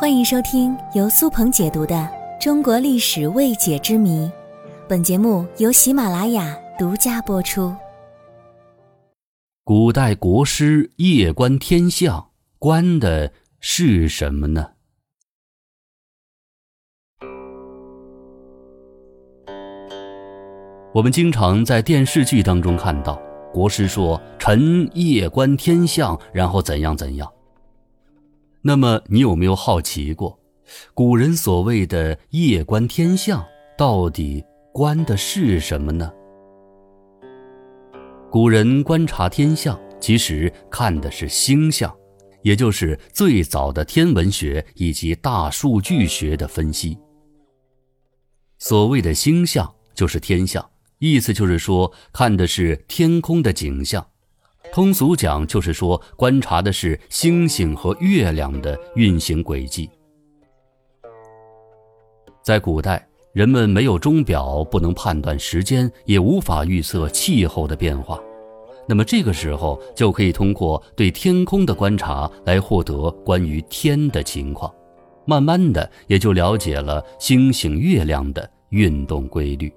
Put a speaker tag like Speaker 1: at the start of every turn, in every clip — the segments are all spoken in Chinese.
Speaker 1: 欢迎收听由苏鹏解读的《中国历史未解之谜》，本节目由喜马拉雅独家播出。
Speaker 2: 古代国师夜观天象，观的是什么呢？我们经常在电视剧当中看到国师说：“臣夜观天象，然后怎样怎样。”那么，你有没有好奇过，古人所谓的夜观天象，到底观的是什么呢？古人观察天象，其实看的是星象，也就是最早的天文学以及大数据学的分析。所谓的星象，就是天象，意思就是说看的是天空的景象。通俗讲，就是说观察的是星星和月亮的运行轨迹。在古代，人们没有钟表，不能判断时间，也无法预测气候的变化。那么这个时候，就可以通过对天空的观察来获得关于天的情况，慢慢的也就了解了星星、月亮的运动规律。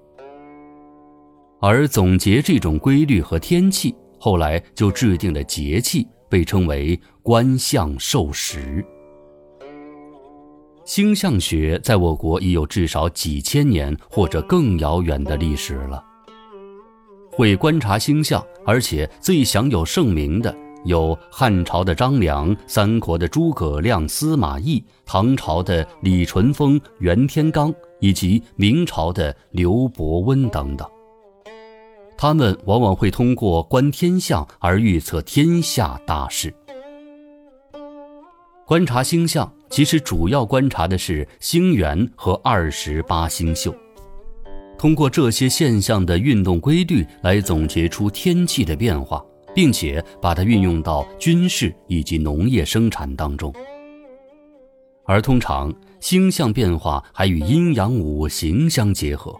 Speaker 2: 而总结这种规律和天气。后来就制定了节气，被称为观象授时。星象学在我国已有至少几千年或者更遥远的历史了。会观察星象，而且最享有盛名的，有汉朝的张良、三国的诸葛亮、司马懿、唐朝的李淳风、袁天罡，以及明朝的刘伯温等等。他们往往会通过观天象而预测天下大事。观察星象，其实主要观察的是星元和二十八星宿，通过这些现象的运动规律来总结出天气的变化，并且把它运用到军事以及农业生产当中。而通常星象变化还与阴阳五行相结合。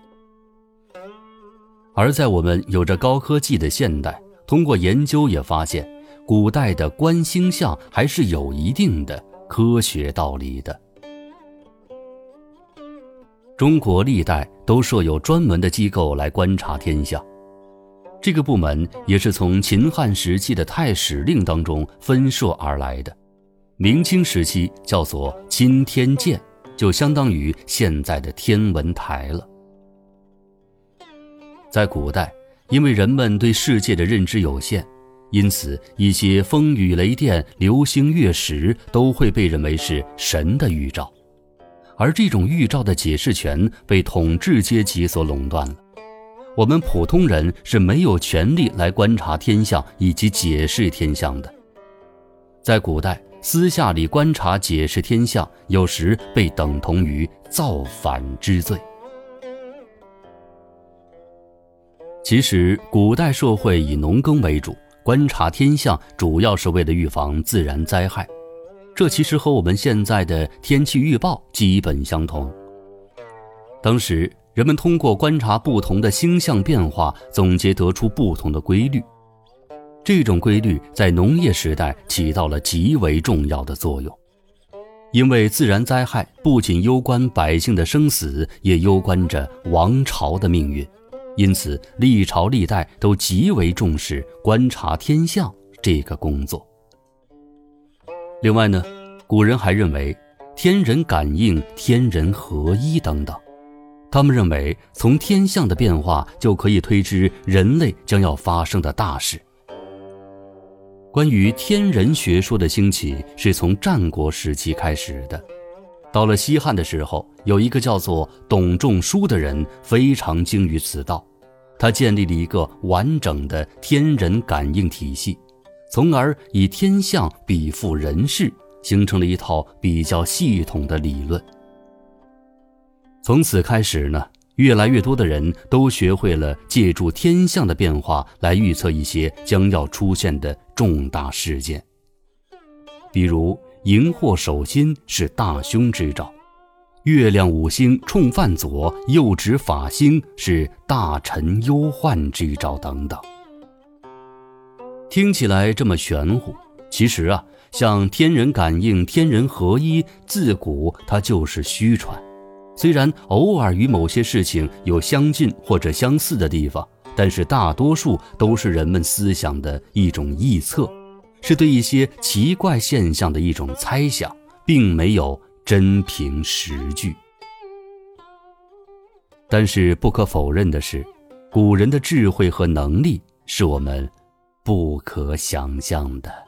Speaker 2: 而在我们有着高科技的现代，通过研究也发现，古代的观星象还是有一定的科学道理的。中国历代都设有专门的机构来观察天象，这个部门也是从秦汉时期的太史令当中分设而来的。明清时期叫做钦天监，就相当于现在的天文台了。在古代，因为人们对世界的认知有限，因此一些风雨雷电、流星月食都会被认为是神的预兆，而这种预兆的解释权被统治阶级所垄断了。我们普通人是没有权利来观察天象以及解释天象的。在古代，私下里观察解释天象，有时被等同于造反之罪。其实，古代社会以农耕为主，观察天象主要是为了预防自然灾害。这其实和我们现在的天气预报基本相同。当时，人们通过观察不同的星象变化，总结得出不同的规律。这种规律在农业时代起到了极为重要的作用，因为自然灾害不仅攸关百姓的生死，也攸关着王朝的命运。因此，历朝历代都极为重视观察天象这个工作。另外呢，古人还认为天人感应、天人合一等等，他们认为从天象的变化就可以推知人类将要发生的大事。关于天人学说的兴起是从战国时期开始的。到了西汉的时候，有一个叫做董仲舒的人非常精于此道，他建立了一个完整的天人感应体系，从而以天象比附人事，形成了一套比较系统的理论。从此开始呢，越来越多的人都学会了借助天象的变化来预测一些将要出现的重大事件，比如。荧惑守心是大凶之兆，月亮五星冲犯左，右指法星是大臣忧患之兆等等。听起来这么玄乎，其实啊，像天人感应、天人合一，自古它就是虚传。虽然偶尔与某些事情有相近或者相似的地方，但是大多数都是人们思想的一种臆测，是对一些奇怪现象的一种猜想，并没有真凭实据。但是不可否认的是，古人的智慧和能力是我们不可想象的。